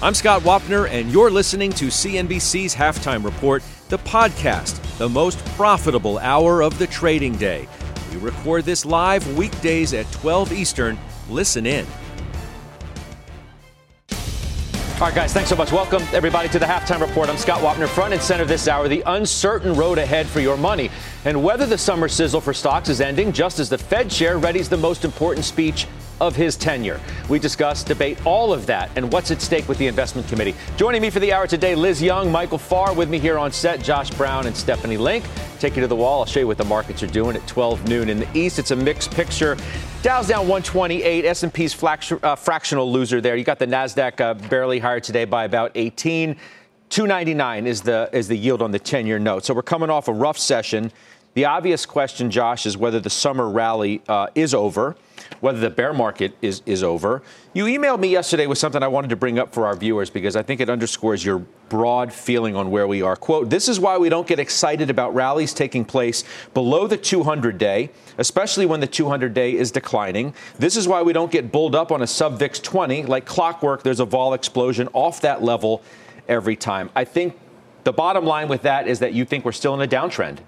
I'm Scott Wapner, and you're listening to CNBC's Halftime Report, the podcast, the most profitable hour of the trading day. We record this live weekdays at 12 Eastern. Listen in. All right, guys, thanks so much. Welcome, everybody, to the halftime report. I'm Scott Wapner, front and center this hour, the uncertain road ahead for your money, and whether the summer sizzle for stocks is ending just as the Fed chair readies the most important speech of his tenure. We discuss, debate all of that and what's at stake with the investment committee. Joining me for the hour today, Liz Young, Michael Farr with me here on set, Josh Brown and Stephanie Link. Take you to the wall. I'll show you what the markets are doing at 12 noon in the East. It's a mixed picture. Dow's down 128. S&P's uh, fractional loser there. You got the Nasdaq uh, barely higher today by about 18. 299 is the is the yield on the 10-year note. So we're coming off a rough session. The obvious question, Josh, is whether the summer rally uh, is over whether the bear market is, is over. You emailed me yesterday with something I wanted to bring up for our viewers because I think it underscores your broad feeling on where we are. Quote, this is why we don't get excited about rallies taking place below the 200 day, especially when the 200 day is declining. This is why we don't get bulled up on a sub VIX 20. Like clockwork, there's a vol explosion off that level every time. I think the bottom line with that is that you think we're still in a downtrend.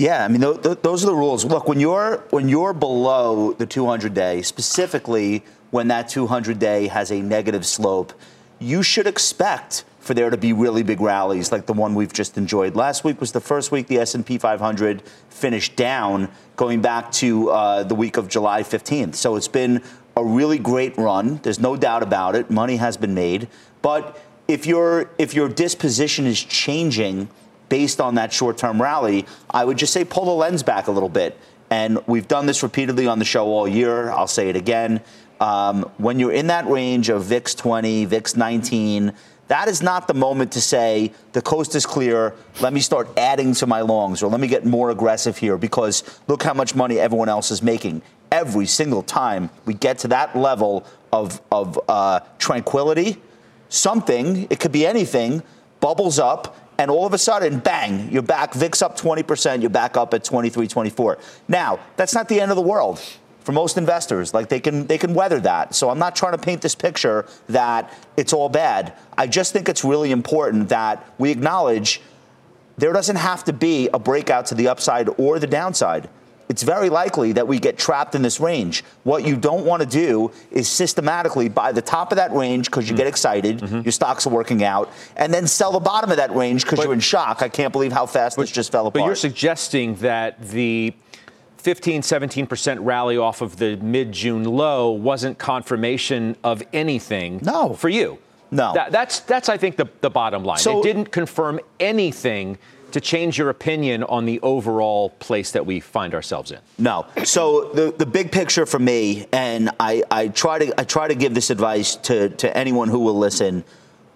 Yeah, I mean th- th- those are the rules. Look, when you're when you're below the 200 day, specifically when that 200 day has a negative slope, you should expect for there to be really big rallies like the one we've just enjoyed. Last week was the first week the S&P 500 finished down, going back to uh, the week of July 15th. So it's been a really great run. There's no doubt about it. Money has been made, but if your if your disposition is changing based on that short term rally, I would just say pull the lens back a little bit. And we've done this repeatedly on the show all year. I'll say it again. Um, when you're in that range of VIX 20, VIX 19, that is not the moment to say the coast is clear. Let me start adding to my longs, or let me get more aggressive here because look how much money everyone else is making. Every single time we get to that level of, of uh, tranquility, something, it could be anything, bubbles up and all of a sudden, bang, you're back, VIX up 20%, you're back up at 23, 24. Now, that's not the end of the world for most investors. Like they can they can weather that. So I'm not trying to paint this picture that it's all bad. I just think it's really important that we acknowledge there doesn't have to be a breakout to the upside or the downside it's very likely that we get trapped in this range. What you don't want to do is systematically buy the top of that range because you mm. get excited, mm-hmm. your stocks are working out, and then sell the bottom of that range because you're in shock. I can't believe how fast but, this just fell apart. But you're suggesting that the 15, 17% rally off of the mid June low wasn't confirmation of anything no. for you. No. That, that's, that's, I think, the, the bottom line. So, it didn't confirm anything to change your opinion on the overall place that we find ourselves in? No. So the, the big picture for me, and I, I try to I try to give this advice to, to anyone who will listen.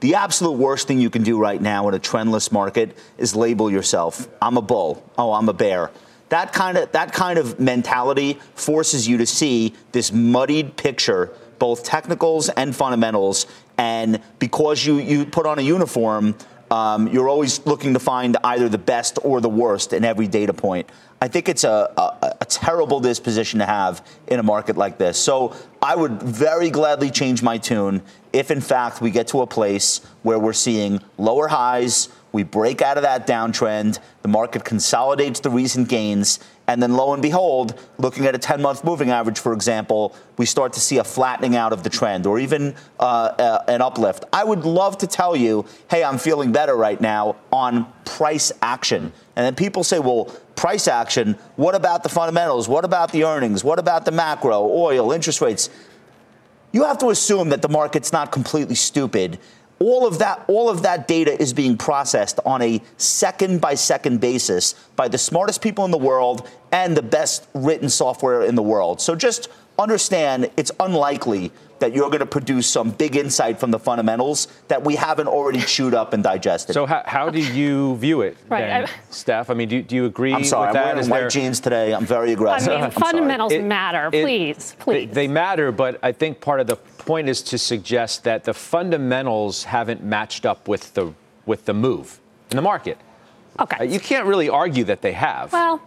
The absolute worst thing you can do right now in a trendless market is label yourself. I'm a bull. Oh, I'm a bear. That kind of that kind of mentality forces you to see this muddied picture, both technicals and fundamentals. And because you you put on a uniform, um, you're always looking to find either the best or the worst in every data point. I think it's a, a, a, terrible disposition to have in a market like this. So I would very gladly change my tune if, in fact, we get to a place where we're seeing lower highs, we break out of that downtrend, the market consolidates the recent gains, and then lo and behold, looking at a 10 month moving average, for example, we start to see a flattening out of the trend or even uh, uh, an uplift. I would love to tell you, hey, I'm feeling better right now on price action. And then people say, well, price action, what about the fundamentals? What about the earnings? What about the macro, oil, interest rates? You have to assume that the market's not completely stupid all of that all of that data is being processed on a second by second basis by the smartest people in the world and the best written software in the world so just understand it's unlikely that you're going to produce some big insight from the fundamentals that we haven't already chewed up and digested. So how, how do you view it, right, then, I, Steph? I mean, do, do you agree I'm sorry, with I'm wearing Is white there... jeans today. I'm very aggressive. I mean, fundamentals it, matter. It, please, please. They, they matter, but I think part of the point is to suggest that the fundamentals haven't matched up with the with the move in the market. Okay. Uh, you can't really argue that they have. Well,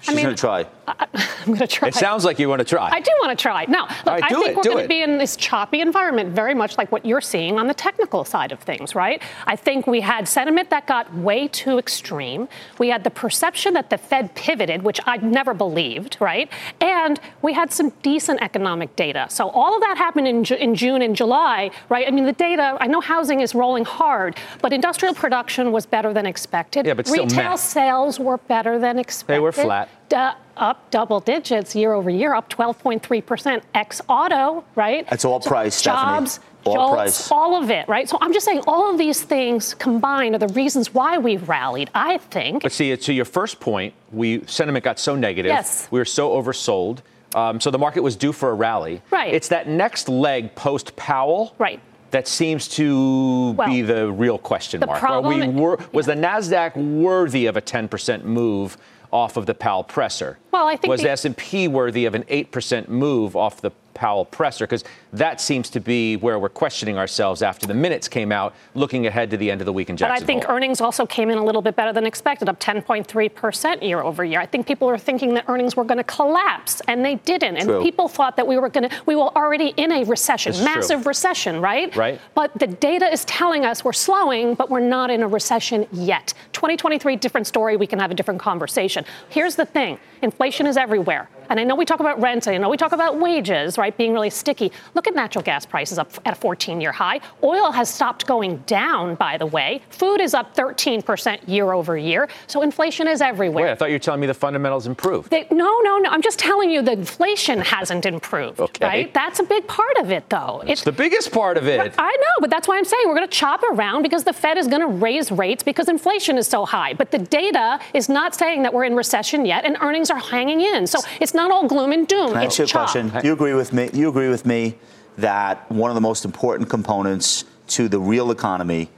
She's I mean, going to try. I, am going to try. It sounds like you want to try. I do want to try. Now, look, right, I think it, we're going to be in this choppy environment, very much like what you're seeing on the technical side of things, right? I think we had sentiment that got way too extreme. We had the perception that the Fed pivoted, which I never believed, right? And we had some decent economic data. So all of that happened in, in June and July, right? I mean, the data, I know housing is rolling hard, but industrial production was better than expected. Yeah, but Retail sales were better than expected. They were flat up double digits year over year, up 12.3% ex auto, right? That's all price, Jobs, Stephanie. All jolts, price. all of it, right? So I'm just saying all of these things combined are the reasons why we've rallied, I think. But see, to your first point, we sentiment got so negative. Yes. We were so oversold. Um, so the market was due for a rally. Right. It's that next leg post Powell. Right that seems to well, be the real question the mark. Problem, we were, was yeah. the Nasdaq worthy of a 10% move off of the Powell presser? Well, I think was the S&P worthy of an 8% move off the Powell presser? Because that seems to be where we're questioning ourselves after the minutes came out, looking ahead to the end of the week in Jackson But I think earnings also came in a little bit better than expected, up 10.3% year over year. I think people were thinking that earnings were going to collapse, and they didn't. And true. people thought that we were going to, we were already in a recession, That's massive true. recession, right? Right. But the data is telling us we're slowing, but we're not in a recession yet. 2023, different story. We can have a different conversation. Here's the thing inflation is everywhere. And I know we talk about rents, and I know we talk about wages, right, being really sticky. Look at natural gas prices up at a 14 year high. Oil has stopped going down, by the way. Food is up 13% year over year. So inflation is everywhere. Wait, I thought you were telling me the fundamentals improved. They, no, no, no. I'm just telling you the inflation hasn't improved, okay. right? That's a big part of it, though. It's, it's the biggest part of it. I know, but that's why I'm saying we're going to chop around because the Fed is going to raise rates because inflation is so high. But the data is not saying that we're in recession yet, and earnings are hanging in. So it's not all gloom and doom. Can I ask you a question? You agree with me? You agree with me that one of the most important components to the real economy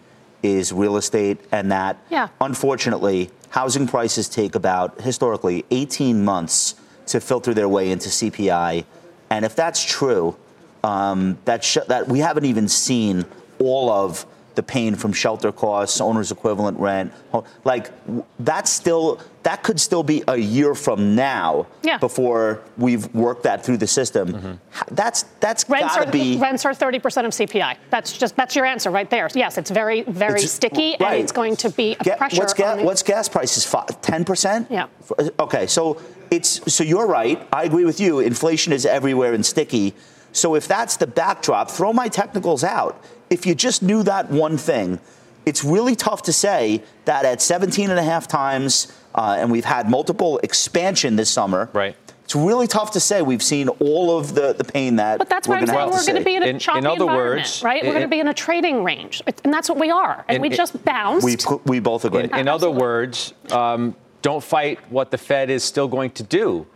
is real estate, and that yeah. unfortunately, housing prices take about historically 18 months to filter their way into CPI. And if that's true, um, that sh- that we haven't even seen all of the pain from shelter costs, owner's equivalent rent. Like that's still that could still be a year from now yeah. before we've worked that through the system. Mm-hmm. That's that's rents gotta are, be rents are thirty percent of CPI. That's just that's your answer right there. Yes, it's very very it's, sticky right. and it's going to be a pressure. What's, ga- the- what's gas prices? Ten percent? Yeah. Okay, so it's so you're right. I agree with you. Inflation is everywhere and sticky. So if that's the backdrop, throw my technicals out if you just knew that one thing, it's really tough to say that at 17 and a half times, uh, and we've had multiple expansion this summer. Right. It's really tough to say we've seen all of the, the pain that. But that's why I'm saying we're going to be in a in, choppy in other environment, words, right? We're going to be in a trading range, and that's what we are. And we just bounced. We we both agree. In, in other words, um, don't fight what the Fed is still going to do.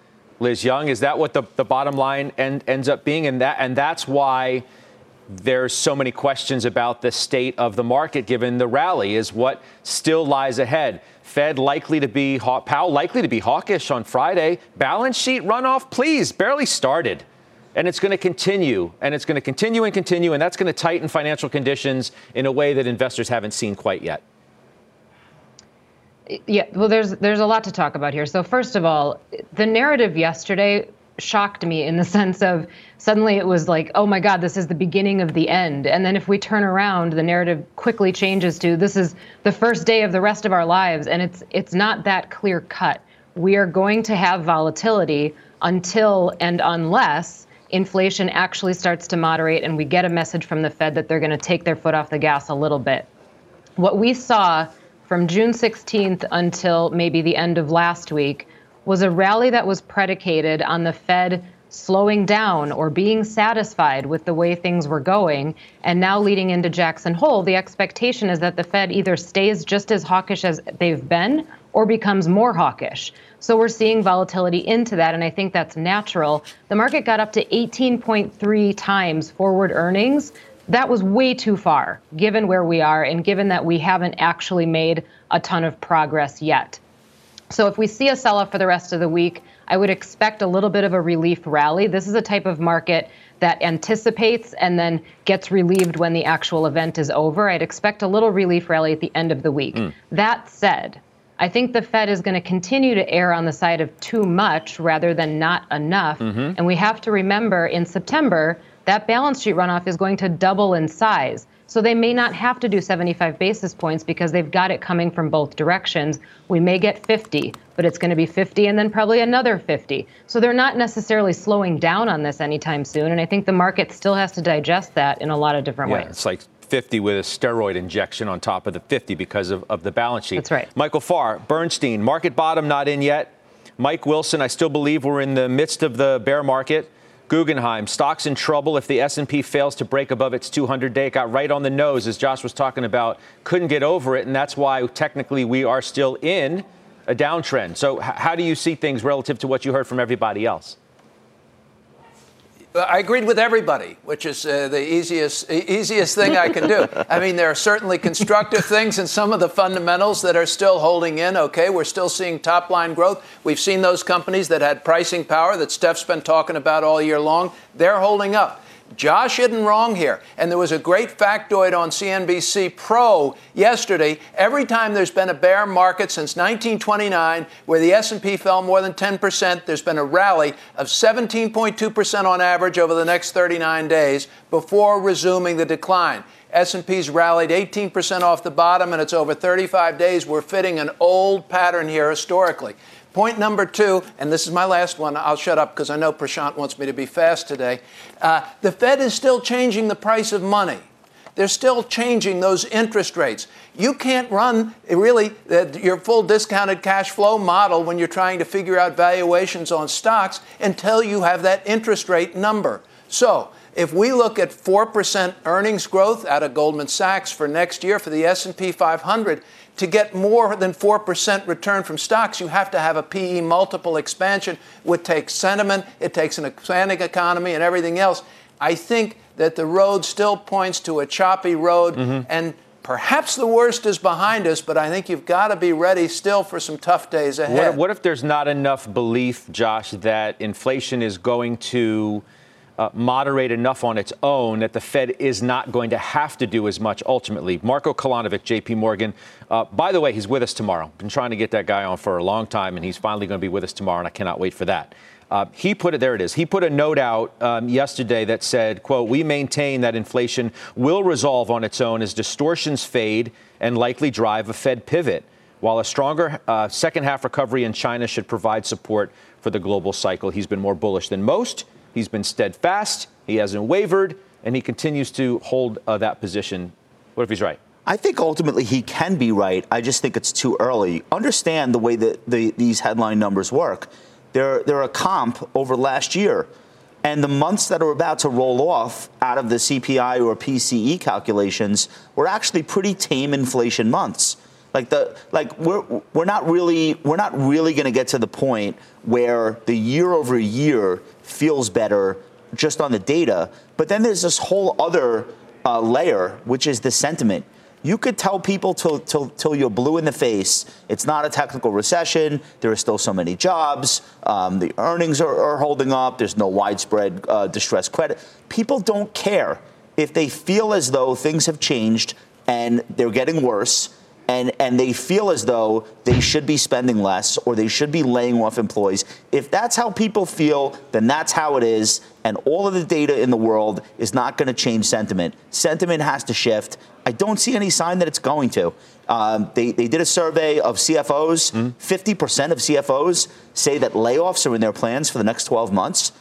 Liz Young, is that what the, the bottom line end, ends up being? And that and that's why there's so many questions about the state of the market given the rally is what still lies ahead. Fed likely to be Powell likely to be hawkish on Friday. Balance sheet runoff, please, barely started. And it's going to continue, and it's going to continue and continue, and that's going to tighten financial conditions in a way that investors haven't seen quite yet. Yeah, well, there's there's a lot to talk about here. So first of all, the narrative yesterday shocked me in the sense of suddenly it was like, oh my God, this is the beginning of the end. And then if we turn around, the narrative quickly changes to this is the first day of the rest of our lives. And it's it's not that clear cut. We are going to have volatility until and unless inflation actually starts to moderate and we get a message from the Fed that they're going to take their foot off the gas a little bit. What we saw from June 16th until maybe the end of last week was a rally that was predicated on the Fed slowing down or being satisfied with the way things were going. And now leading into Jackson Hole, the expectation is that the Fed either stays just as hawkish as they've been or becomes more hawkish. So we're seeing volatility into that, and I think that's natural. The market got up to 18.3 times forward earnings. That was way too far, given where we are and given that we haven't actually made a ton of progress yet. So if we see a sell off for the rest of the week, I would expect a little bit of a relief rally. This is a type of market that anticipates and then gets relieved when the actual event is over. I'd expect a little relief rally at the end of the week. Mm. That said, I think the Fed is going to continue to err on the side of too much rather than not enough. Mm-hmm. And we have to remember in September, that balance sheet runoff is going to double in size. So they may not have to do 75 basis points because they've got it coming from both directions. We may get 50, but it's going to be 50 and then probably another 50. So they're not necessarily slowing down on this anytime soon. And I think the market still has to digest that in a lot of different yeah, ways. It's like 50 with a steroid injection on top of the 50 because of, of the balance sheet. That's right. Michael Farr, Bernstein, market bottom not in yet. Mike Wilson, I still believe we're in the midst of the bear market. Guggenheim, stocks in trouble if the S&P fails to break above its 200-day. It got right on the nose, as Josh was talking about. Couldn't get over it, and that's why technically we are still in a downtrend. So, how do you see things relative to what you heard from everybody else? I agreed with everybody, which is uh, the easiest easiest thing I can do. I mean, there are certainly constructive things in some of the fundamentals that are still holding in. Okay, we're still seeing top line growth. We've seen those companies that had pricing power that Steph's been talking about all year long. They're holding up. Josh isn't wrong here. And there was a great factoid on CNBC Pro yesterday. Every time there's been a bear market since 1929 where the S&P fell more than 10%, there's been a rally of 17.2% on average over the next 39 days before resuming the decline. S&P's rallied 18% off the bottom and it's over 35 days. We're fitting an old pattern here historically. Point number two, and this is my last one, I'll shut up because I know Prashant wants me to be fast today. Uh, the Fed is still changing the price of money. They're still changing those interest rates. You can't run really uh, your full discounted cash flow model when you're trying to figure out valuations on stocks until you have that interest rate number. So, if we look at 4% earnings growth out of Goldman Sachs for next year for the S&P 500, to get more than 4% return from stocks, you have to have a PE multiple expansion, which takes sentiment, it takes an expanding economy, and everything else. I think that the road still points to a choppy road, mm-hmm. and perhaps the worst is behind us, but I think you've got to be ready still for some tough days ahead. What, what if there's not enough belief, Josh, that inflation is going to uh, moderate enough on its own that the Fed is not going to have to do as much ultimately. Marco Kolanovic, JP Morgan. Uh, by the way, he's with us tomorrow. Been trying to get that guy on for a long time, and he's finally going to be with us tomorrow, and I cannot wait for that. Uh, he put it there. It is. He put a note out um, yesterday that said, "quote We maintain that inflation will resolve on its own as distortions fade and likely drive a Fed pivot, while a stronger uh, second half recovery in China should provide support for the global cycle." He's been more bullish than most. He's been steadfast, he hasn't wavered, and he continues to hold uh, that position. What if he's right? I think ultimately he can be right. I just think it's too early. Understand the way that the, these headline numbers work. They're, they're a comp over last year. And the months that are about to roll off out of the CPI or PCE calculations were actually pretty tame inflation months. Like the like we're we're not really we're not really going to get to the point where the year over year feels better just on the data. But then there's this whole other uh, layer, which is the sentiment. You could tell people till, till, till you're blue in the face, it's not a technical recession. There are still so many jobs. Um, the earnings are, are, holding up. There's no widespread uh, distressed credit. People don't care if they feel as though things have changed and they're getting worse and, and they feel as though they should be spending less or they should be laying off employees. If that's how people feel, then that's how it is. And all of the data in the world is not going to change sentiment. Sentiment has to shift. I don't see any sign that it's going to. Um, they, they did a survey of CFOs. Mm-hmm. 50% of CFOs say that layoffs are in their plans for the next 12 months.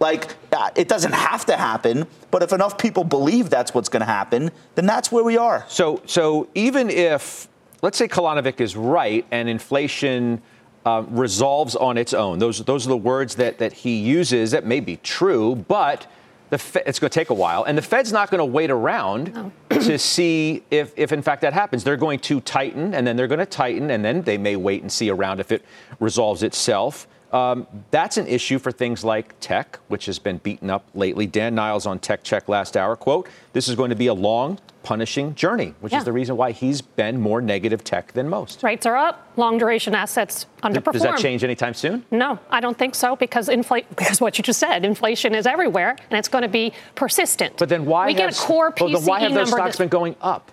Like, uh, it doesn't have to happen, but if enough people believe that's what's going to happen, then that's where we are. So, so even if, let's say Kolanovic is right and inflation uh, resolves on its own. Those, those are the words that, that he uses that may be true, but the Fe- it's going to take a while. And the Fed's not going to wait around no. to see if, if, in fact, that happens. They're going to tighten, and then they're going to tighten, and then they may wait and see around if it resolves itself. Um, that's an issue for things like tech, which has been beaten up lately. Dan Niles on Tech Check last hour, quote, this is going to be a long, punishing journey, which yeah. is the reason why he's been more negative tech than most. Rates are up, long duration assets underperform. Does that change anytime soon? No, I don't think so because infl- because what you just said, inflation is everywhere and it's going to be persistent. But then why we has, get a core PCE well, then why have those stocks been going up?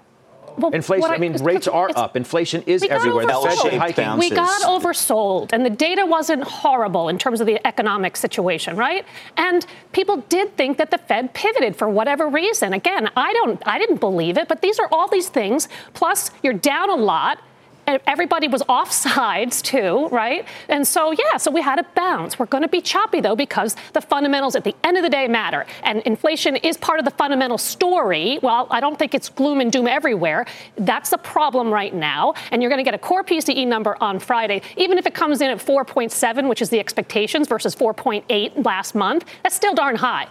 Well, Inflation, I, I, mean, rates are up. Inflation is everywhere. Oversold. We got oversold, and the data wasn't horrible in terms of the economic situation, right? And people did think that the Fed pivoted for whatever reason. Again, I don't, I didn't believe it, but these are all these things. Plus, you're down a lot everybody was off sides too, right? And so, yeah, so we had a bounce. We're going to be choppy though because the fundamentals at the end of the day matter. And inflation is part of the fundamental story. Well, I don't think it's gloom and doom everywhere. That's the problem right now. And you're going to get a core PCE number on Friday, even if it comes in at 4.7, which is the expectations versus 4.8 last month. That's still darn high.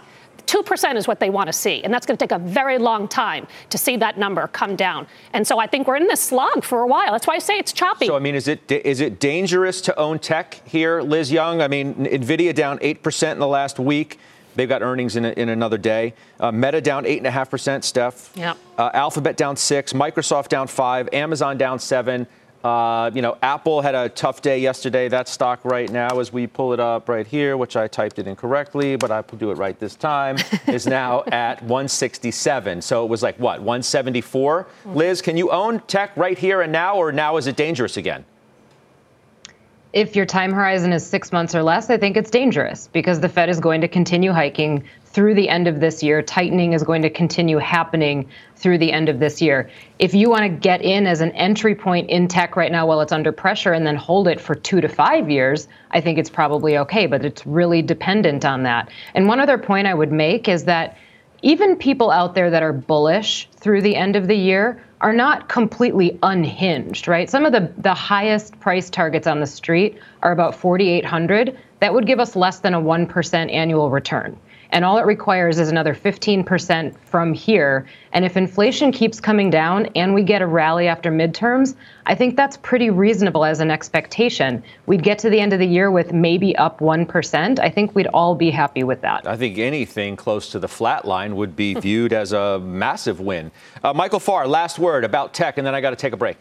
2% is what they want to see. And that's going to take a very long time to see that number come down. And so I think we're in this slog for a while. That's why I say it's choppy. So, I mean, is it, is it dangerous to own tech here, Liz Young? I mean, NVIDIA down 8% in the last week. They've got earnings in, a, in another day. Uh, Meta down 8.5%, Steph. Yeah. Uh, Alphabet down 6 Microsoft down 5 Amazon down 7 uh, you know, Apple had a tough day yesterday. That stock right now, as we pull it up right here, which I typed it incorrectly, but I will do it right this time, is now at 167. So it was like what, 174? Liz, can you own tech right here and now, or now is it dangerous again? If your time horizon is six months or less, I think it's dangerous because the Fed is going to continue hiking through the end of this year. Tightening is going to continue happening through the end of this year. If you want to get in as an entry point in tech right now while it's under pressure and then hold it for two to five years, I think it's probably okay, but it's really dependent on that. And one other point I would make is that even people out there that are bullish through the end of the year are not completely unhinged, right? Some of the, the highest price targets on the street are about 4,800. That would give us less than a 1% annual return. And all it requires is another 15% from here. And if inflation keeps coming down and we get a rally after midterms, I think that's pretty reasonable as an expectation. We'd get to the end of the year with maybe up 1%. I think we'd all be happy with that. I think anything close to the flat line would be viewed as a massive win. Uh, Michael Farr, last word about tech, and then I got to take a break.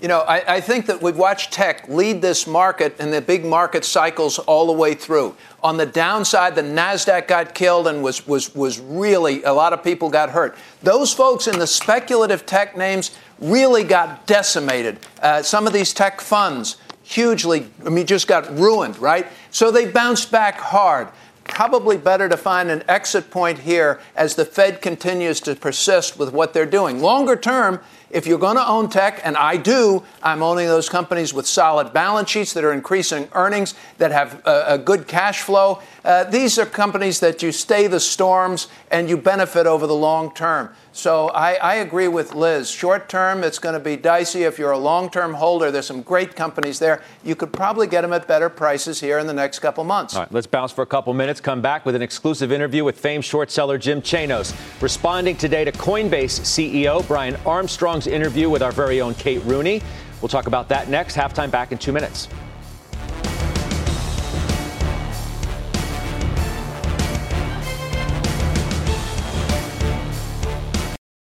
You know, I, I, think that we've watched tech lead this market and the big market cycles all the way through. On the downside, the Nasdaq got killed and was was was really a lot of people got hurt. Those folks in the speculative tech names really got decimated. Uh, some of these tech funds hugely, I mean, just got ruined, right? So they bounced back hard probably better to find an exit point here as the Fed continues to persist with what they're doing. Longer term, if you're going to own tech, and I do, I'm owning those companies with solid balance sheets that are increasing earnings, that have a, good cash flow. Uh, these are companies that you stay the storms and you benefit over the long term. So I, I agree with Liz. Short term, it's going to be dicey. If you're a long term holder, there's some great companies there. You could probably get them at better prices here in the next couple months. All right, let's bounce for a couple minutes. Come back with an exclusive interview with famed short seller Jim Chanos, responding today to Coinbase CEO Brian Armstrong's interview with our very own Kate Rooney. We'll talk about that next. Halftime back in two minutes.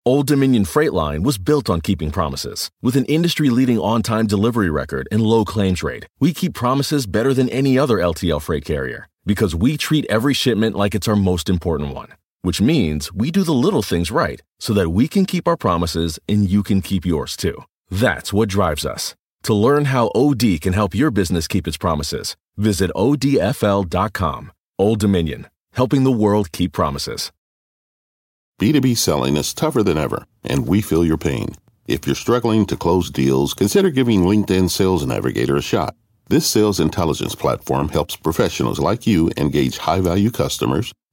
Old Dominion Freight Line was built on keeping promises. With an industry leading on time delivery record and low claims rate, we keep promises better than any other LTL freight carrier because we treat every shipment like it's our most important one. Which means we do the little things right so that we can keep our promises and you can keep yours too. That's what drives us. To learn how OD can help your business keep its promises, visit odfl.com. Old Dominion, helping the world keep promises. B2B selling is tougher than ever, and we feel your pain. If you're struggling to close deals, consider giving LinkedIn Sales Navigator a shot. This sales intelligence platform helps professionals like you engage high value customers,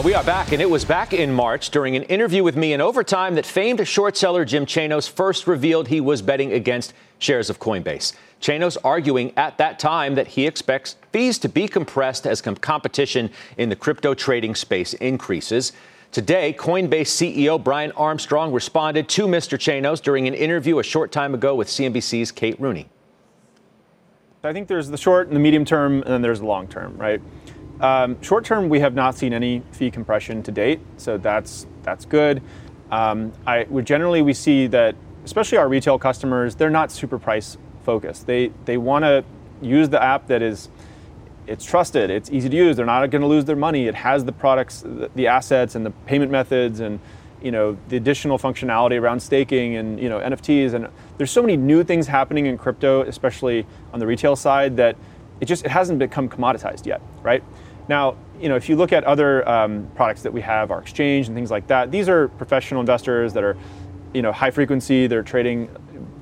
We are back, and it was back in March during an interview with me in overtime that famed short seller Jim Chanos first revealed he was betting against shares of Coinbase. Chanos arguing at that time that he expects fees to be compressed as com- competition in the crypto trading space increases. Today, Coinbase CEO Brian Armstrong responded to Mr. Chanos during an interview a short time ago with CNBC's Kate Rooney. I think there's the short and the medium term, and then there's the long term, right? Um, short term, we have not seen any fee compression to date, so that's that's good. Um, I generally we see that, especially our retail customers, they're not super price focused. They they want to use the app that is it's trusted, it's easy to use. They're not going to lose their money. It has the products, the, the assets, and the payment methods, and you know the additional functionality around staking and you know NFTs. And there's so many new things happening in crypto, especially on the retail side, that it just it hasn't become commoditized yet, right? Now, you know, if you look at other um, products that we have, our exchange and things like that, these are professional investors that are, you know, high frequency. They're trading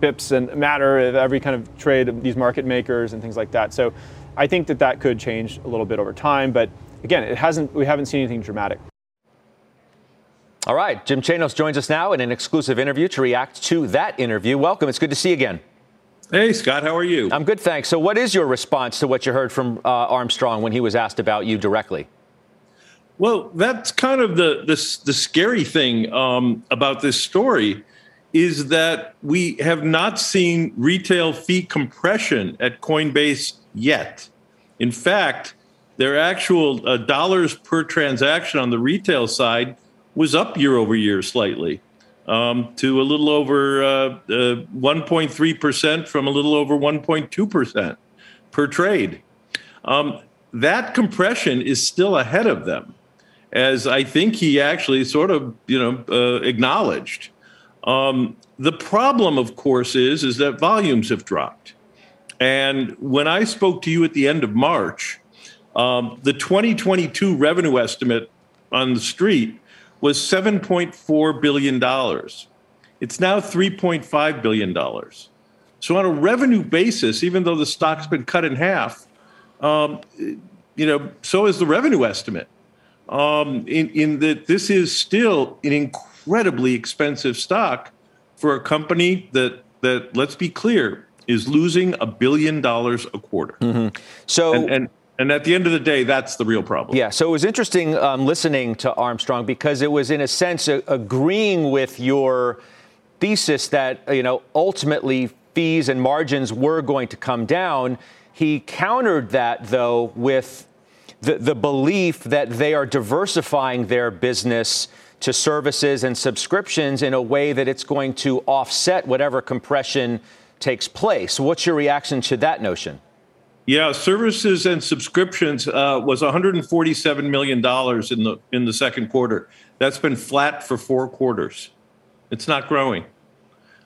bips and matter of every kind of trade. These market makers and things like that. So, I think that that could change a little bit over time. But again, it hasn't. We haven't seen anything dramatic. All right, Jim Chanos joins us now in an exclusive interview to react to that interview. Welcome. It's good to see you again. Hey, Scott, how are you? I'm good, thanks. So, what is your response to what you heard from uh, Armstrong when he was asked about you directly? Well, that's kind of the the, the scary thing um, about this story is that we have not seen retail fee compression at Coinbase yet. In fact, their actual uh, dollars per transaction on the retail side was up year over year slightly um, to a little over uh, uh, 1.3% from a little over 1.2% per trade. Um, that compression is still ahead of them, as I think he actually sort of, you know, uh, acknowledged. Um, the problem, of course, is is that volumes have dropped. And when I spoke to you at the end of March, um, the 2022 revenue estimate on the street was $7.4 billion. It's now $3.5 billion. So, on a revenue basis, even though the stock's been cut in half, um, you know, so is the revenue estimate. Um, in, in that this is still an incredibly expensive stock for a company that, that let's be clear, is losing a billion dollars a quarter. Mm-hmm. So, and, and and at the end of the day, that's the real problem. Yeah. So it was interesting um, listening to Armstrong because it was, in a sense, a- agreeing with your thesis that you know ultimately fees and margins were going to come down. He countered that though with the, the belief that they are diversifying their business to services and subscriptions in a way that it's going to offset whatever compression takes place. What's your reaction to that notion? Yeah, services and subscriptions uh, was 147 million dollars in the in the second quarter. That's been flat for four quarters. It's not growing,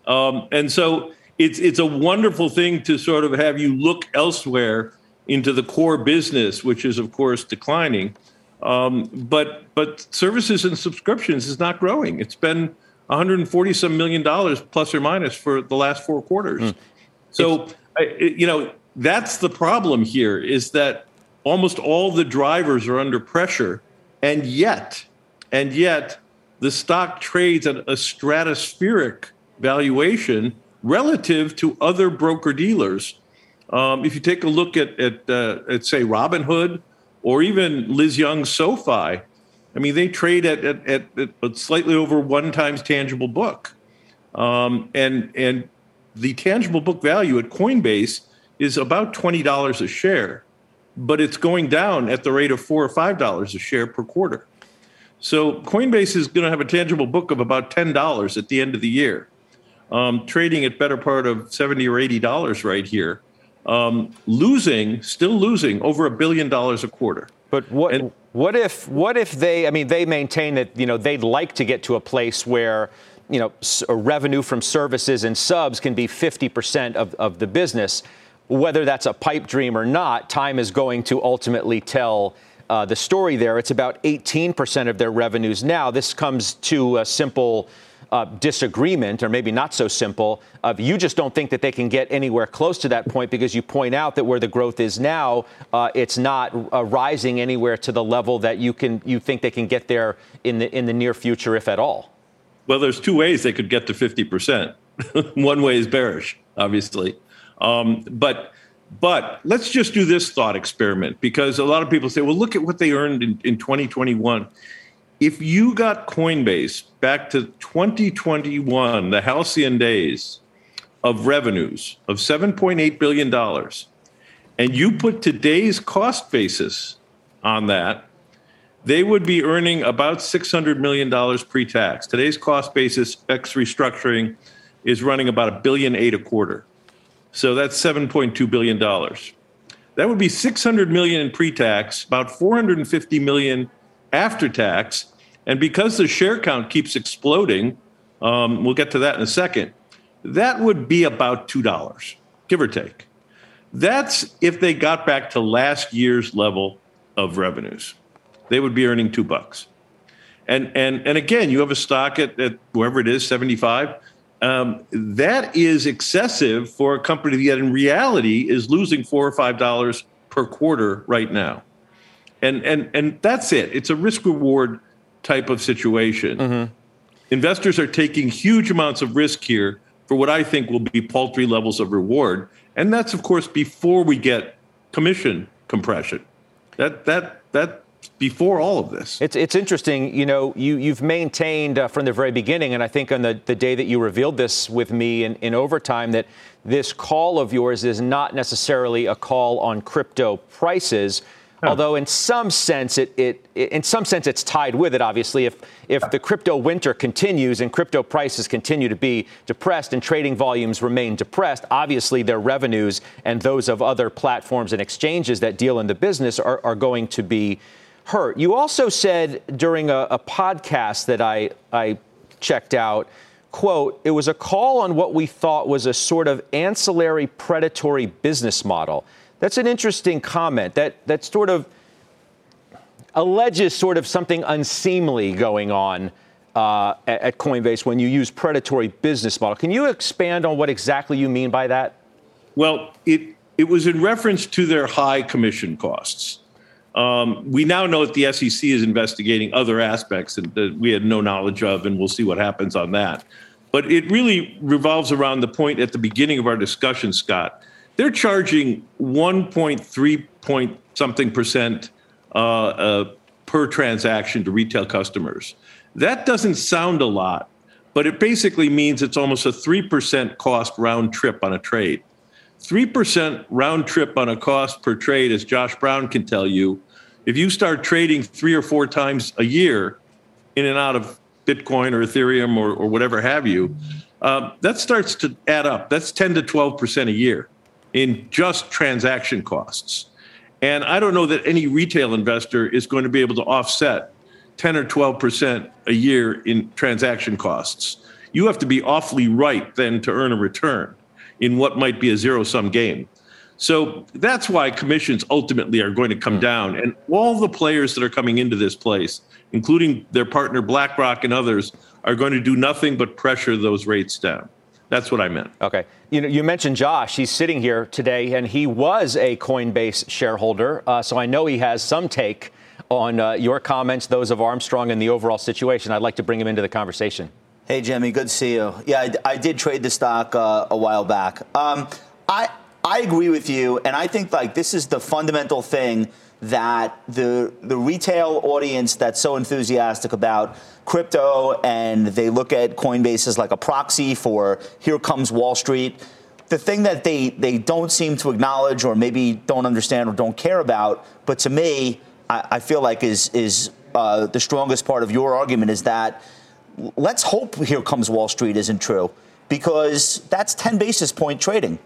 um, and so it's it's a wonderful thing to sort of have you look elsewhere into the core business, which is of course declining. Um, but but services and subscriptions is not growing. It's been 140 some million dollars plus or minus for the last four quarters. Mm. So you know that's the problem here is that almost all the drivers are under pressure and yet and yet the stock trades at a stratospheric valuation relative to other broker dealers um, if you take a look at at, uh, at say robinhood or even liz young's sofi i mean they trade at, at, at, at slightly over one times tangible book. Um, and and the tangible book value at Coinbase is about twenty dollars a share, but it's going down at the rate of four or five dollars a share per quarter. So Coinbase is going to have a tangible book of about ten dollars at the end of the year, um, trading at better part of seventy or eighty dollars right here, um, losing, still losing over a billion dollars a quarter. But what and, what if what if they? I mean, they maintain that you know they'd like to get to a place where you know revenue from services and subs can be 50% of, of the business. Whether that's a pipe dream or not, time is going to ultimately tell uh, the story there. It's about 18% of their revenues now. This comes to a simple uh, disagreement, or maybe not so simple, of you just don't think that they can get anywhere close to that point because you point out that where the growth is now, uh, it's not uh, rising anywhere to the level that you can you think they can get there in the in the near future, if at all. Well, there's two ways they could get to 50%. One way is bearish, obviously. Um, but but let's just do this thought experiment because a lot of people say, well, look at what they earned in, in 2021. If you got Coinbase back to 2021, the halcyon days of revenues of $7.8 billion, and you put today's cost basis on that, they would be earning about $600 million pre tax. Today's cost basis, ex restructuring, is running about a billion eight a quarter. So that's $7.2 billion. That would be 600 million in pre-tax, about 450 million after tax. And because the share count keeps exploding, um, we'll get to that in a second, that would be about $2, give or take. That's if they got back to last year's level of revenues they would be earning two bucks. And and and again, you have a stock at, at wherever it is, 75. Um, that is excessive for a company that in reality is losing four or five dollars per quarter right now. And and and that's it. It's a risk reward type of situation. Mm-hmm. Investors are taking huge amounts of risk here for what I think will be paltry levels of reward. And that's of course before we get commission compression. That that that before all of this. It's, it's interesting, you know, you, you've maintained uh, from the very beginning, and I think on the, the day that you revealed this with me in, in overtime, that this call of yours is not necessarily a call on crypto prices. Although in some sense it, it, in some sense it's tied with it. Obviously, if if the crypto winter continues and crypto prices continue to be depressed and trading volumes remain depressed, obviously their revenues and those of other platforms and exchanges that deal in the business are, are going to be hurt. You also said during a, a podcast that I, I checked out, quote, it was a call on what we thought was a sort of ancillary predatory business model. That's an interesting comment. That, that sort of alleges sort of something unseemly going on uh, at, at Coinbase when you use predatory business model. Can you expand on what exactly you mean by that? Well, it, it was in reference to their high commission costs. Um, we now know that the SEC is investigating other aspects that we had no knowledge of, and we'll see what happens on that. But it really revolves around the point at the beginning of our discussion, Scott. They're charging 1.3 point something percent uh, uh, per transaction to retail customers. That doesn't sound a lot, but it basically means it's almost a 3% cost round trip on a trade. 3% round trip on a cost per trade, as Josh Brown can tell you, if you start trading three or four times a year in and out of Bitcoin or Ethereum or, or whatever have you, uh, that starts to add up. That's 10 to 12% a year in just transaction costs. And I don't know that any retail investor is going to be able to offset 10 or 12% a year in transaction costs. You have to be awfully right then to earn a return in what might be a zero sum game. So that's why commissions ultimately are going to come hmm. down. And all the players that are coming into this place, including their partner BlackRock and others, are going to do nothing but pressure those rates down. That's what I meant. Okay. You know, you mentioned Josh. He's sitting here today, and he was a Coinbase shareholder. Uh, so I know he has some take on uh, your comments, those of Armstrong, and the overall situation. I'd like to bring him into the conversation. Hey, Jimmy, good to see you. Yeah, I, I did trade the stock uh, a while back. Um, I I agree with you, and I think like this is the fundamental thing that the the retail audience that's so enthusiastic about crypto and they look at Coinbase as like a proxy for here comes Wall Street. The thing that they, they don't seem to acknowledge or maybe don't understand or don't care about, but to me, I, I feel like is is uh, the strongest part of your argument is that let's hope here comes Wall Street isn't true because that's 10 basis point trading.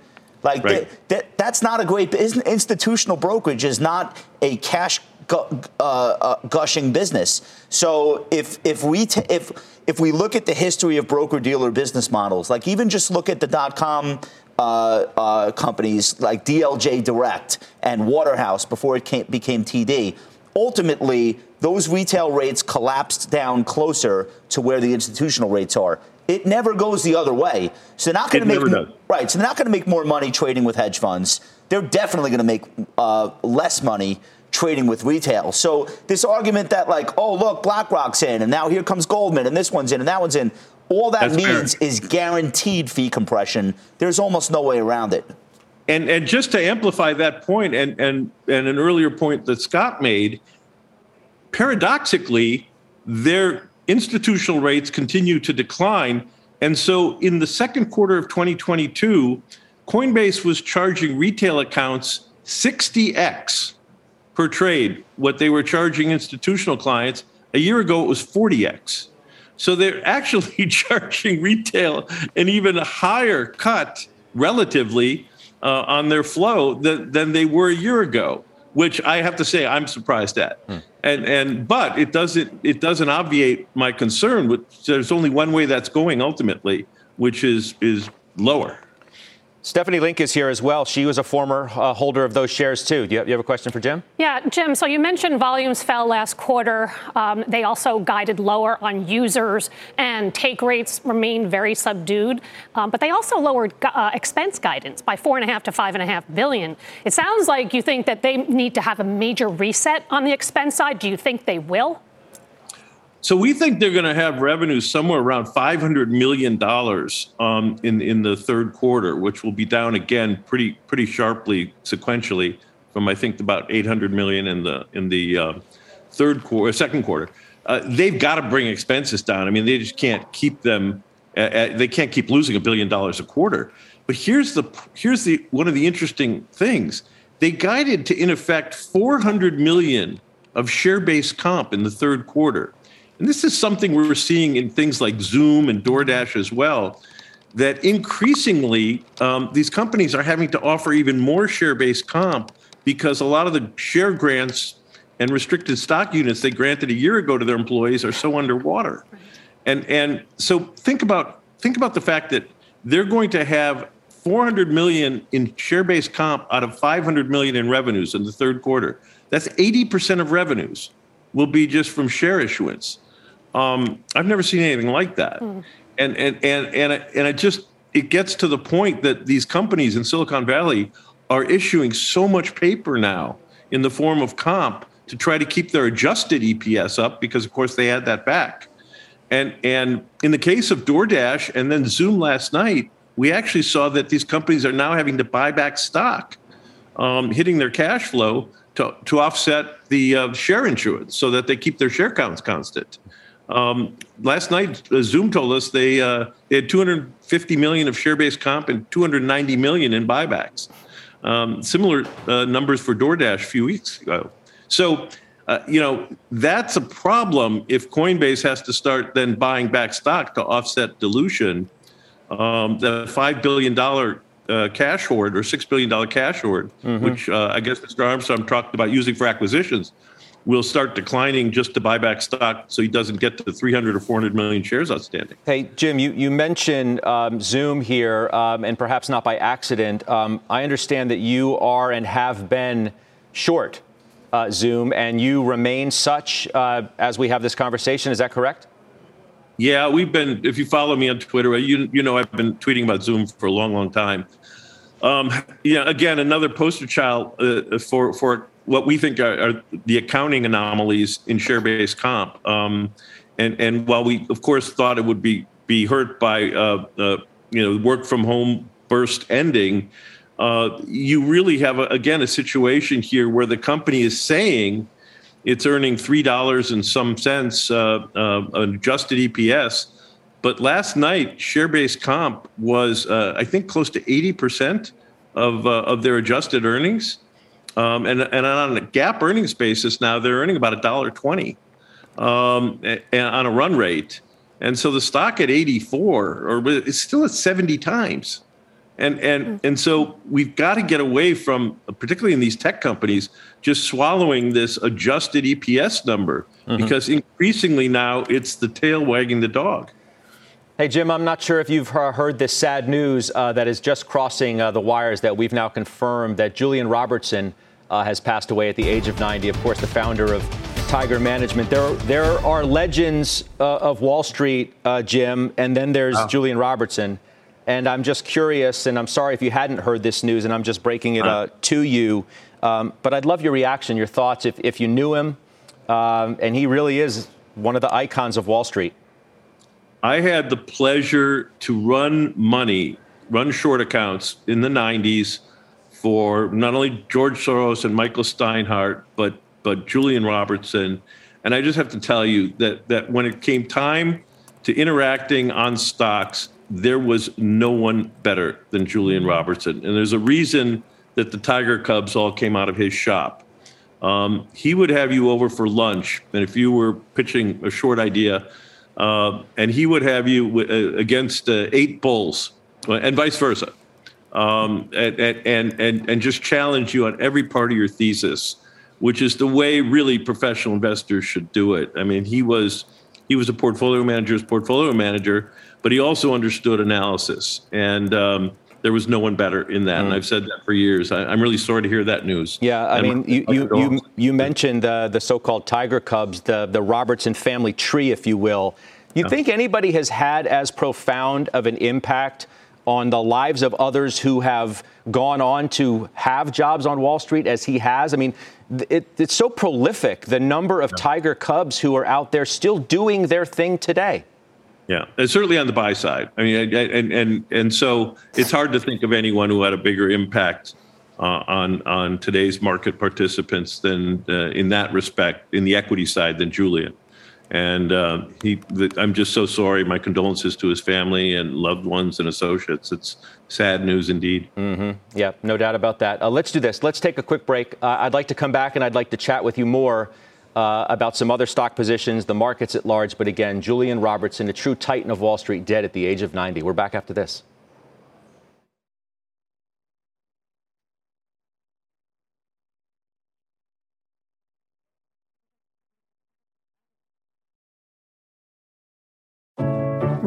Like right. that, that, that's not a great institutional brokerage is not a cash gu- uh, uh, gushing business. So if if we t- if if we look at the history of broker dealer business models, like even just look at the dot com uh, uh, companies like DLJ Direct and Waterhouse before it came, became TD, ultimately those retail rates collapsed down closer to where the institutional rates are. It never goes the other way. So they're not going to make right. So they're not going to make more money trading with hedge funds. They're definitely going to make uh, less money trading with retail. So this argument that like, oh look, BlackRock's in, and now here comes Goldman, and this one's in, and that one's in. All that That's means fair. is guaranteed fee compression. There's almost no way around it. And and just to amplify that point, and and and an earlier point that Scott made, paradoxically, their institutional rates continue to decline. And so in the second quarter of 2022, Coinbase was charging retail accounts 60x per trade what they were charging institutional clients. A year ago, it was 40x. So they're actually charging retail an even higher cut relatively uh, on their flow than, than they were a year ago, which I have to say I'm surprised at. Hmm. And and but it doesn't it doesn't obviate my concern. Which there's only one way that's going ultimately, which is is lower. Stephanie Link is here as well. She was a former uh, holder of those shares too. Do you have, you have, a question for Jim? Yeah, Jim. So you mentioned volumes fell last quarter. Um, they also guided lower on users, and take rates remain very subdued. Um, but they also lowered uh, expense guidance by four and a half to five and a half billion. It sounds like you think that they need to have a major reset on the expense side. Do you think they will? So we think they're going to have revenues somewhere around five hundred million dollars um, in in the third quarter, which will be down again pretty pretty sharply sequentially from I think about eight hundred million in the in the uh, third quarter, second quarter. Uh, they've got to bring expenses down. I mean, they just can't keep them. At, they can't keep losing a billion dollars a quarter. But here's the here's the one of the interesting things. They guided to in effect 400 million of share-based comp in the third quarter. And this is something we're seeing in things like Zoom and DoorDash as well, that increasingly um, these companies are having to offer even more share based comp because a lot of the share grants and restricted stock units they granted a year ago to their employees are so underwater. And, and so think about, think about the fact that they're going to have 400 million in share-based comp out of 500 million in revenues in the third quarter. That's 80% of revenues will be just from share issuance. Um, I've never seen anything like that. Mm. And and and and it, and it just it gets to the point that these companies in Silicon Valley are issuing so much paper now in the form of comp to try to keep their adjusted EPS up because of course they add that back. And and in the case of DoorDash and then Zoom last night, we actually saw that these companies are now having to buy back stock, um, hitting their cash flow to, to offset the uh, share issuance so that they keep their share counts constant. Um, last night, uh, Zoom told us they, uh, they had 250 million of share-based comp and 290 million in buybacks. Um, similar uh, numbers for DoorDash a few weeks ago. So, uh, you know, that's a problem if Coinbase has to start then buying back stock to offset dilution. Um, the five billion dollar uh, cash hoard or six billion dollar cash hoard, mm-hmm. which uh, I guess Mr. Armstrong talked about using for acquisitions will start declining just to buy back stock so he doesn't get to 300 or 400 million shares outstanding. Hey, Jim, you, you mentioned um, Zoom here, um, and perhaps not by accident. Um, I understand that you are and have been short uh, Zoom, and you remain such uh, as we have this conversation. Is that correct? Yeah, we've been, if you follow me on Twitter, you, you know I've been tweeting about Zoom for a long, long time. Um, yeah, again, another poster child uh, for, for what we think are, are the accounting anomalies in share-based comp. Um, and and while we of course thought it would be be hurt by uh, uh, you know work from home burst ending, uh, you really have, a, again, a situation here where the company is saying it's earning $3 and some cents uh, uh, adjusted EPS. But last night, share based comp was, uh, I think, close to 80% of, uh, of their adjusted earnings. Um, and, and on a GAAP earnings basis now, they're earning about $1.20 um, on a run rate. And so the stock at 84 or it's still at 70 times. And and hmm. and so we've got to get away from, particularly in these tech companies, just swallowing this adjusted EPS number mm-hmm. because increasingly now it's the tail wagging the dog. Hey, Jim, I'm not sure if you've heard this sad news uh, that is just crossing uh, the wires that we've now confirmed that Julian Robertson uh, has passed away at the age of 90. Of course, the founder of Tiger Management. There, there are legends uh, of Wall Street, uh, Jim, and then there's oh. Julian Robertson. And I'm just curious, and I'm sorry if you hadn't heard this news, and I'm just breaking it uh, to you. Um, but I'd love your reaction, your thoughts, if, if you knew him. Um, and he really is one of the icons of Wall Street. I had the pleasure to run money, run short accounts in the 90s for not only George Soros and Michael Steinhardt, but but Julian Robertson. And I just have to tell you that that when it came time to interacting on stocks, there was no one better than Julian Robertson. And there's a reason that the Tiger Cubs all came out of his shop. Um, he would have you over for lunch, and if you were pitching a short idea, uh, and he would have you w- uh, against uh, eight bulls, uh, and vice versa, um, and, and and and just challenge you on every part of your thesis, which is the way really professional investors should do it. I mean, he was he was a portfolio manager's portfolio manager but he also understood analysis. And um, there was no one better in that. Mm. And I've said that for years. I, am really sorry to hear that news. Yeah, I and mean, you, you, you, you, mentioned uh, the so called Tiger Cubs, the, the Robertson family tree, if you will. You yeah. think anybody has had as profound of an impact on the lives of others who have gone on to have jobs on Wall Street as he has? I mean, it, it's so prolific, the number of Tiger Cubs who are out there still doing their thing today. Yeah, and certainly on the buy side. I mean, and and and so it's hard to think of anyone who had a bigger impact uh, on on today's market participants than uh, in that respect in the equity side than Julian. And uh, he, the, I'm just so sorry. My condolences to his family and loved ones and associates. It's sad news indeed. Mm-hmm. Yeah, no doubt about that. Uh, let's do this. Let's take a quick break. Uh, I'd like to come back and I'd like to chat with you more uh, about some other stock positions, the markets at large. But again, Julian Robertson, a true titan of Wall Street, dead at the age of 90. We're back after this.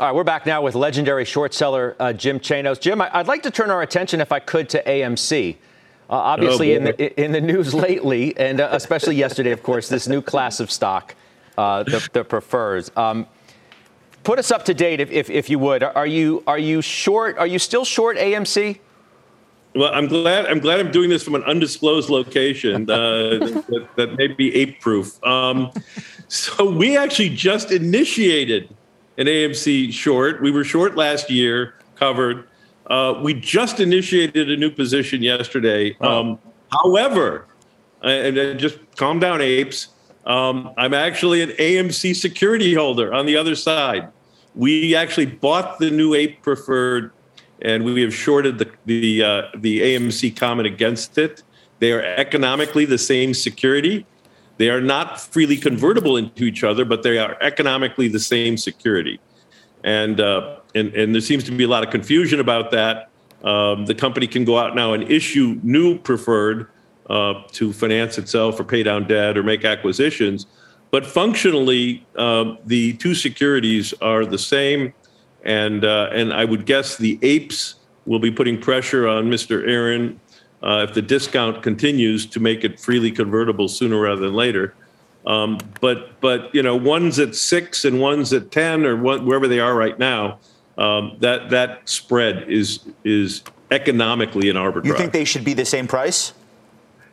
All right, we're back now with legendary short seller uh, Jim Chanos. Jim, I'd like to turn our attention, if I could, to AMC. Uh, obviously, oh, in, the, in the news lately, and uh, especially yesterday, of course, this new class of stock, uh, the, the prefers. Um, put us up to date, if, if, if, you would. Are you are you short? Are you still short AMC? Well, I'm glad I'm glad I'm doing this from an undisclosed location uh, that, that, may be ape proof. Um, so we actually just initiated an AMC short. We were short last year, covered. Uh, we just initiated a new position yesterday. Um, however, and, and, just calm down, apes. Um, I'm actually an AMC security holder on the other side. We actually bought the new ape preferred, and we have shorted the the uh, the AMC common against it. They are economically the same security. They are not freely convertible into each other, but they are economically the same security. And uh, and, and there seems to be a lot of confusion about that. Um, the company can go out now and issue new preferred uh, to finance itself or pay down debt or make acquisitions. But functionally, uh, the two securities are the same, and uh, and I would guess the apes will be putting pressure on Mr. Aron uh, if the discount continues to make it freely convertible sooner rather than later. Um, but but you know, one's at six and one's at ten or one, wherever they are right now. Um, that that spread is is economically an arbitrage. You think they should be the same price?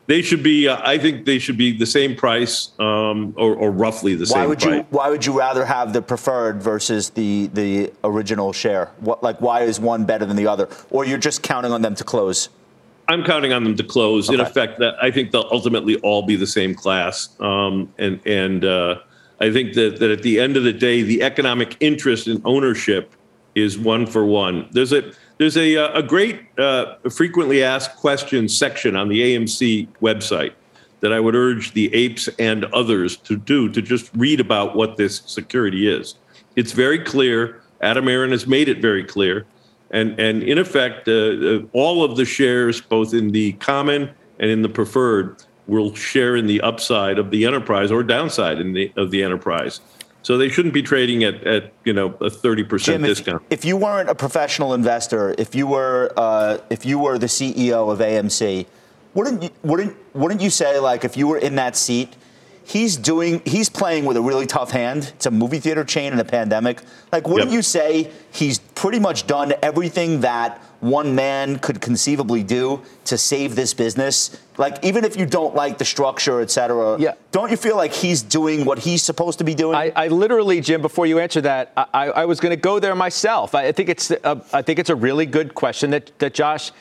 They should be. Uh, I think they should be the same price, um, or, or, roughly the why same. Would price. you, why would you rather have the preferred versus the the original share? What like why is one better than the other, or you're just counting on them to close? I'm counting on them to close. Okay. In effect, that I think they'll ultimately all be the same class, um, and and uh, I think that that at the end of the day, the economic interest in ownership is one for one. There's a there's a uh, a great uh, frequently asked questions section on the AMC website that I would urge the apes and others to do to just read about what this security is. It's very clear. Adam Aron has made it very clear and and in effect, uh, uh, all of the shares, both in the common and in the preferred, will share in the upside of the enterprise or downside in the of the enterprise. So they shouldn't be trading at, at you know a thirty percent discount. If, if, you weren't a professional investor, if you were uh, if you were the CEO of AMC, wouldn't you, wouldn't wouldn't you say like if you were in that seat, he's doing he's playing with a really tough hand. It's a movie theater chain in a pandemic. Like wouldn't yep. you say he's pretty much done everything that one man could conceivably do to save this business? Like even if you don't like the structure, et cetera, yeah. don't you feel like he's doing what he's supposed to be doing? I, I literally, Jim, before you answer that, I, I was going to go there myself. I think it's a, I think it's a really good question that that Josh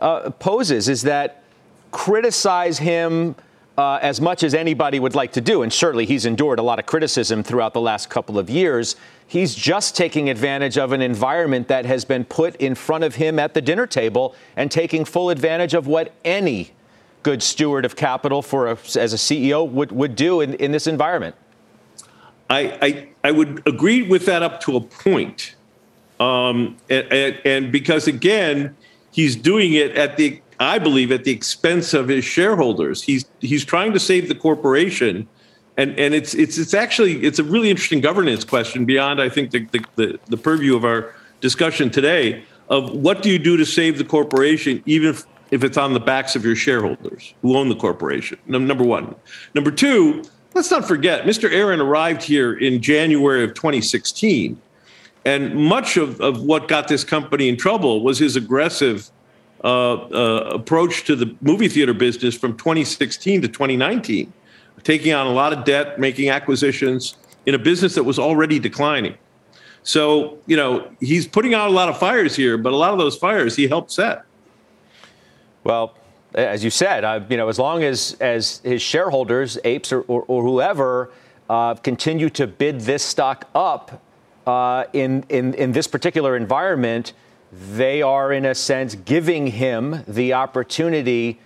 uh, poses. Is that criticize him? Uh, as much as anybody would like to do, and certainly he's endured a lot of criticism throughout the last couple of years, he's just taking advantage of an environment that has been put in front of him at the dinner table and taking full advantage of what any good steward of capital for a, as a CEO would, would do in, in this environment. I, I, I would agree with that up to a point. Um, and, and, and because, again, he's doing it at the I believe, at the expense of his shareholders. He's he's trying to save the corporation, and and it's it's it's actually it's a really interesting governance question beyond I think the the, the, the purview of our discussion today of what do you do to save the corporation, even if, if it's on the backs of your shareholders who own the corporation. Number one. Number two. Let's not forget, Mr. Aron arrived here in January of 2016. And much of, of what got this company in trouble was his aggressive approach to the movie theater business from 2016 to 2019, taking on a lot of debt, making acquisitions in a business that was already declining. So, you know, he's putting out a lot of fires here, but a lot of those fires he helped set. Well, as you said, uh, you know, as long as as his shareholders, apes or, or, or whoever, uh, continue to bid this stock up uh, in in in this particular environment, they are, in a sense, giving him the opportunity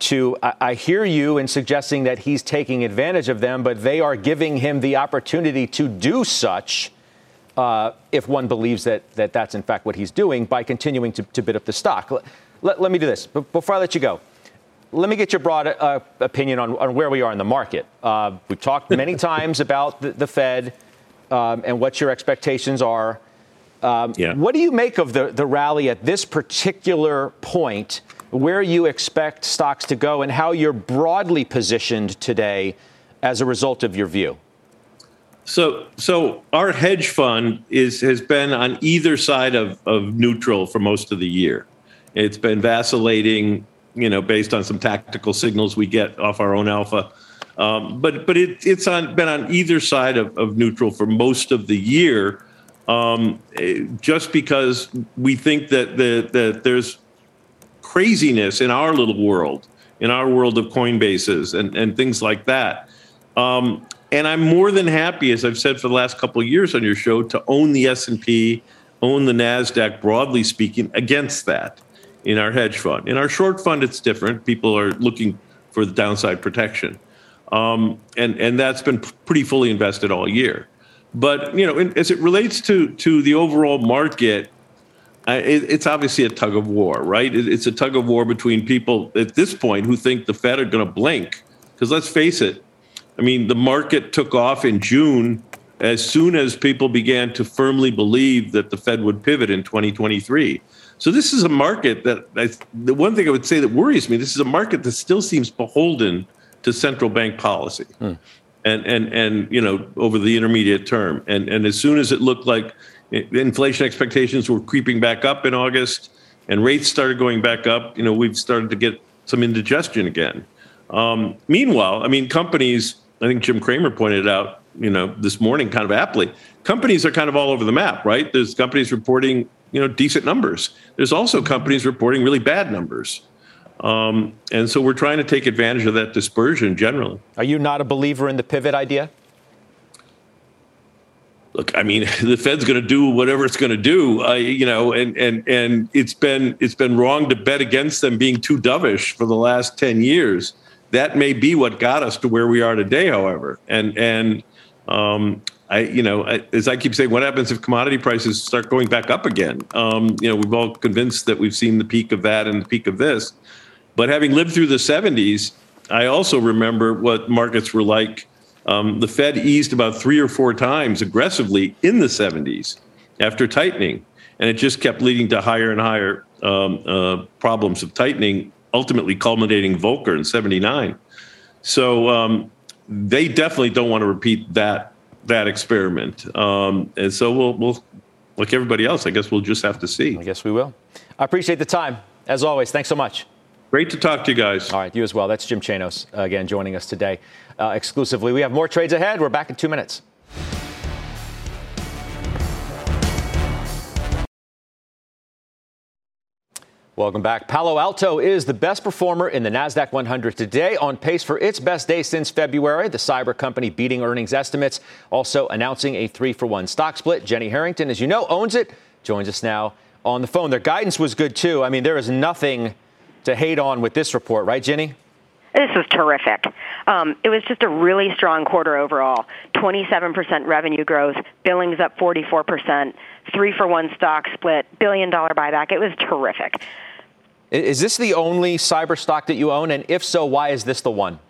to. I, I, hear you in suggesting that he's taking advantage of them, but they are giving him the opportunity to do such. Uh, if one believes that, that that's in fact what he's doing by continuing to, to bid up the stock. Let, let, let me do this. Before I let you go, let me get your broad uh, opinion on, on, where we are in the market. Uh, we've talked many times about the, the Fed um, and what your expectations are. Um, yeah. What do you make of the, the rally at this particular point, where you expect stocks to go, and how you're broadly positioned today as a result of your view? So, so our hedge fund is has been on either side of, of neutral for most of the year. It's been vacillating, you know, based on some tactical signals we get off our own alpha. Um, but but it, it's on, been on either side of, of neutral for most of the year um, just because we think that, the, that there's craziness in our little world, in our world of Coinbases and, and things like that. Um, and I'm more than happy, as I've said for the last couple of years on your show, to own the S&P, own the Nasdaq, broadly speaking, against that in our hedge fund. In our short fund, it's different. People are looking for the downside protection, um, and and that's been pretty fully invested all year. But you know, as it relates to to the overall market, it, it's obviously a tug of war, right? It, it's a tug of war between people at this point who think the Fed are going to blink. Because let's face it, I mean, the market took off in June as soon as people began to firmly believe that the Fed would pivot in 2023. So this is a market that I, the one thing I would say that worries me. This is a market that still seems beholden to central bank policy, hmm. And and and you know over the intermediate term. And and as soon as it looked like inflation expectations were creeping back up in August, and rates started going back up, you know we've started to get some indigestion again. Um, meanwhile, I mean companies. I think Jim Cramer pointed out, you know, this morning, kind of aptly, companies are kind of all over the map, right? There's companies reporting you know decent numbers. There's also companies reporting really bad numbers. Um, and so we're trying to take advantage of that dispersion generally. Are you not a believer in the pivot idea? Look, I mean, the Fed's going to do whatever it's going to do, uh, you know, and and and it's been it's been wrong to bet against them being too dovish for the last ten years. That may be what got us to where we are today, however, and and um, I, you know, I, as I keep saying, what happens if commodity prices start going back up again? Um, you know, we've all convinced that we've seen the peak of that and the peak of this. But having lived through the 70s, I also remember what markets were like. Um, the Fed eased about three or four times aggressively in the 70s after tightening, and it just kept leading to higher and higher um, uh, problems of tightening, ultimately culminating Volcker in 79. So um, they definitely don't want to repeat that that experiment. Um, and so we'll, we'll, like everybody else, I guess we'll just have to see. I guess we will. I appreciate the time. As always, thanks so much. Great to talk to you guys. All right, you as well. That's Jim Chanos, uh, again, joining us today uh, exclusively. We have more trades ahead. We're back in two minutes. Welcome back. Palo Alto is the best performer in the NASDAQ 100 today, on pace for its best day since February. The cyber company beating earnings estimates, also announcing a three for one stock split. Jenny Harrington, as you know, owns it, joins us now on the phone. Their guidance was good, too. I mean, there is nothing to hate on with this report, right, Jenny? This was terrific. Um, it was just a really strong quarter overall. 27% revenue growth, billings up 44%, three for one stock split, billion dollar buyback. It was terrific. Is this the only cyber stock that you own? And if so, why is this the one?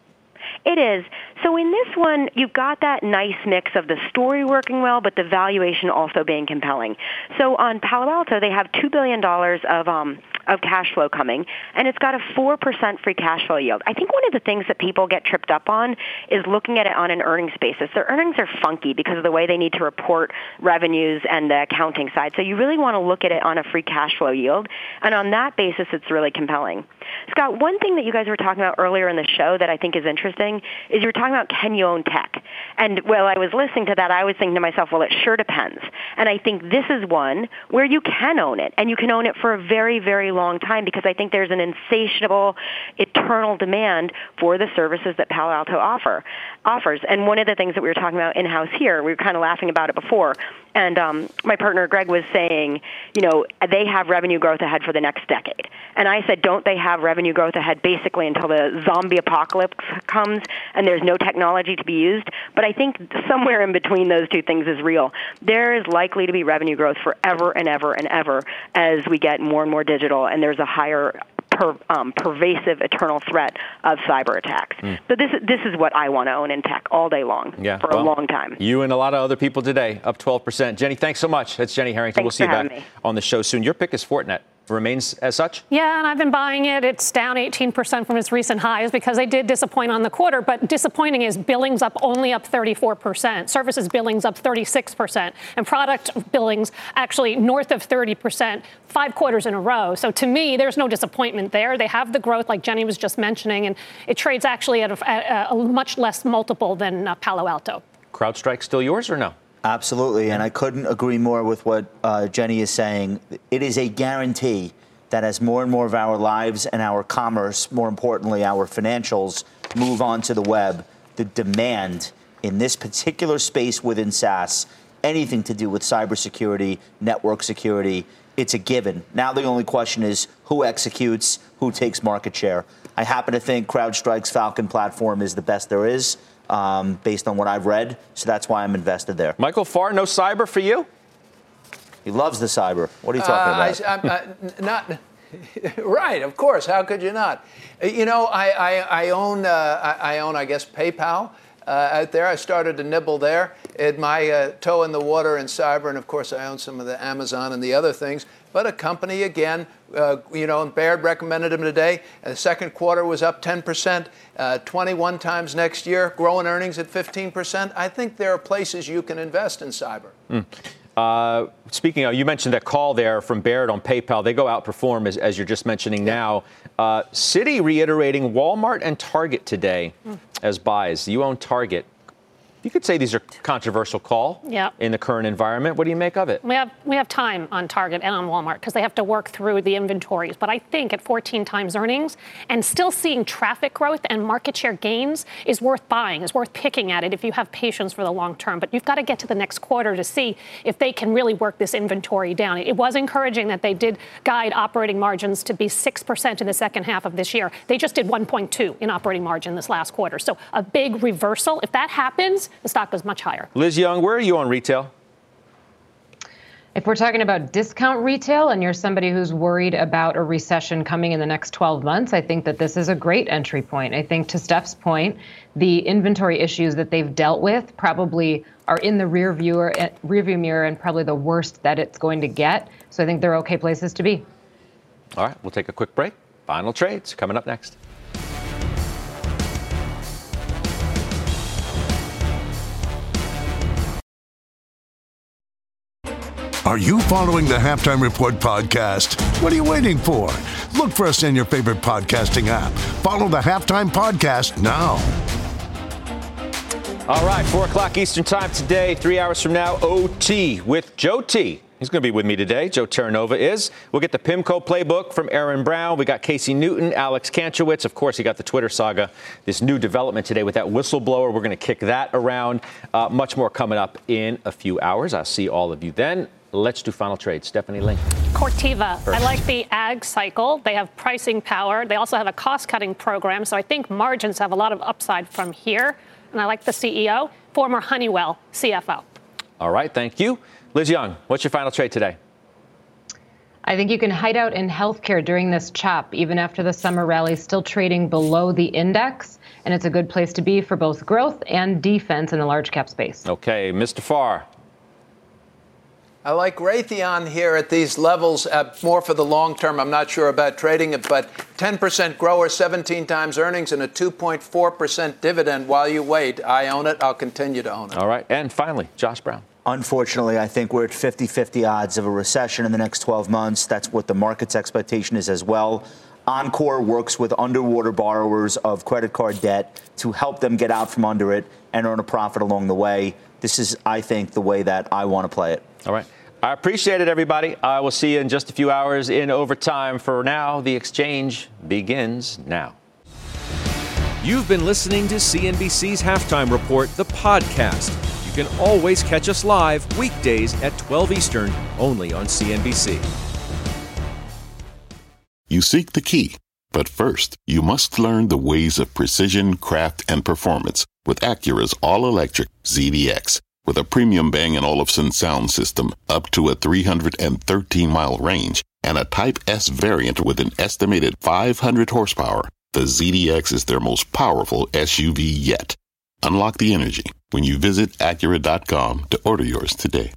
It is. So in this one, you've got that nice mix of the story working well, but the valuation also being compelling. So on Palo Alto, they have $2 billion of um, of cash flow coming, and it's got a 4% free cash flow yield. I think one of the things that people get tripped up on is looking at it on an earnings basis. Their earnings are funky because of the way they need to report revenues and the accounting side. So you really want to look at it on a free cash flow yield, and on that basis, it's really compelling. Scott, one thing that you guys were talking about earlier in the show that I think is interesting is you were talking about can you own tech? And while I was listening to that, I was thinking to myself, well, it sure depends. And I think this is one where you can own it, and you can own it for a very, very long time because I think there's an insatiable, eternal demand for the services that Palo Alto offer offers. And one of the things that we were talking about in house here, we were kind of laughing about it before, and um, my partner Greg was saying, you know, they have revenue growth ahead for the next decade. And I said, don't they have revenue growth ahead basically until the zombie apocalypse comes and there's no technology to be used? But I think somewhere in between those two things is real. There is likely to be revenue growth forever and ever and ever as we get more and more digital and there's a higher per, um, pervasive eternal threat of cyber attacks. Mm. So this this is what I want to own in tech all day long yeah, for well, a long time. You and a lot of other people today up 12%. Jenny, thanks so much. That's Jenny Harrington. Thanks we'll see you back me. on the show soon. Your pick is Fortinet remains as such? Yeah, and I've been buying it. It's down 18% from its recent highs because they did disappoint on the quarter. But disappointing is billings up only up 34%, services billings up 36%, and product billings actually north of 30%, five quarters in a row. So to me, there's no disappointment there. They have the growth, like Jenny was just mentioning, and it trades actually at a, at a much less multiple than uh, Palo Alto. CrowdStrike still yours or no? Absolutely, and I couldn't agree more with what uh, Jenny is saying. It is a guarantee that as more and more of our lives and our commerce, more importantly, our financials, move onto the web, the demand in this particular space within SaaS, anything to do with cybersecurity, network security, it's a given. Now the only question is who executes, who takes market share. I happen to think CrowdStrike's Falcon platform is the best there is um, based on what I've read. So that's why I'm invested there. Michael Farr, no cyber for you? He loves the cyber. What are you talking uh, about? I, uh, not. right, of course. How could you not? Uh, you know, I, I, I own, uh, I, I, own, I guess, PayPal. uh, out there. I started to nibble there. Had my uh, toe in the water in cyber, and of course, I own some of the Amazon and the other things. But a company, again, uh, you know, and Baird recommended them today. And the second quarter was up 10%, uh, 21 times next year, growing earnings at 15%. I think there are places you can invest in cyber. Mm. Uh, speaking of, you mentioned that call there from Baird on PayPal. They go outperform, as, as you're just mentioning now. Uh, Citi reiterating Walmart and Target today mm. as buys. You own Target you could say these are controversial call yeah. in the current environment. What do you make of it? We have we have time on Target and on Walmart because they have to work through the inventories. But I think at 14 times earnings and still seeing traffic growth and market share gains is worth buying, is worth picking at it if you have patience for the long term. But you've got to get to the next quarter to see if they can really work this inventory down. It was encouraging that they did guide operating margins to be 6% in the second half of this year. They just did 1.2 in operating margin this last quarter. So a big reversal. If that happens, the stock goes much higher. Liz Young, where are you on retail? If we're talking about discount retail and you're somebody who's worried about a recession coming in the next 12 months, I think that this is a great entry point. I think to Steph's point, the inventory issues that they've dealt with probably are in the rear viewer eh, rear view mirror and probably the worst that it's going to get. So I think they're okay places to be. All right, we'll take a quick break. Final trades coming up next. Are you following the Halftime Report podcast? What are you waiting for? Look for us in your favorite podcasting app. Follow the Halftime Podcast now. All right, 4 o'clock Eastern Time today, three hours from now, OT with Joe T. He's going to be with me today. Joe Terranova is. We'll get the PIMCO playbook from Erin Browne. We got Casey Newton, Alex Kantrowitz. Of course, he got the Twitter saga. This new development today with that whistleblower. We're going to kick that around. Uh, much more coming up in a few hours. I'll see all of you then. Let's do final trade. Stephanie Link. Corteva. First. I like the ag cycle. They have pricing power. They also have a cost cutting program. So I think margins have a lot of upside from here. And I like the CEO, former Honeywell CFO. All right. Thank you. Liz Young, what's your final trade today? I think you can hide out in healthcare during this chop, even after the summer rally, still trading below the index. And it's a good place to be for both growth and defense in the large cap space. Okay, Mr. Farr. I like Raytheon here at these levels, uh, more for the long term. I'm not sure about trading it, but 10% grower, 17 times earnings, and a 2.4% dividend while you wait. I own it. I'll continue to own it. All right. And finally, Josh Brown. Unfortunately, I think we're at 50 50 odds of a recession in the next 12 months. That's what the market's expectation is as well. Encore works with underwater borrowers of credit card debt to help them get out from under it and earn a profit along the way. This is, I think, the way that I want to play it. All right. I appreciate it, everybody. I will see you in just a few hours in overtime. For now, the exchange begins now. You've been listening to CNBC's Halftime Report, the podcast. You can always catch us live weekdays at 12 Eastern, only on CNBC. You seek the key, but first, you must learn the ways of precision, craft, and performance with Acura's all electric ZDX. With a premium Bang & Olufsen sound system up to a 313 mile range and a Type S variant with an estimated 500 horsepower, the ZDX is their most powerful SUV yet. Unlock the energy when you visit Acura.com to order yours today.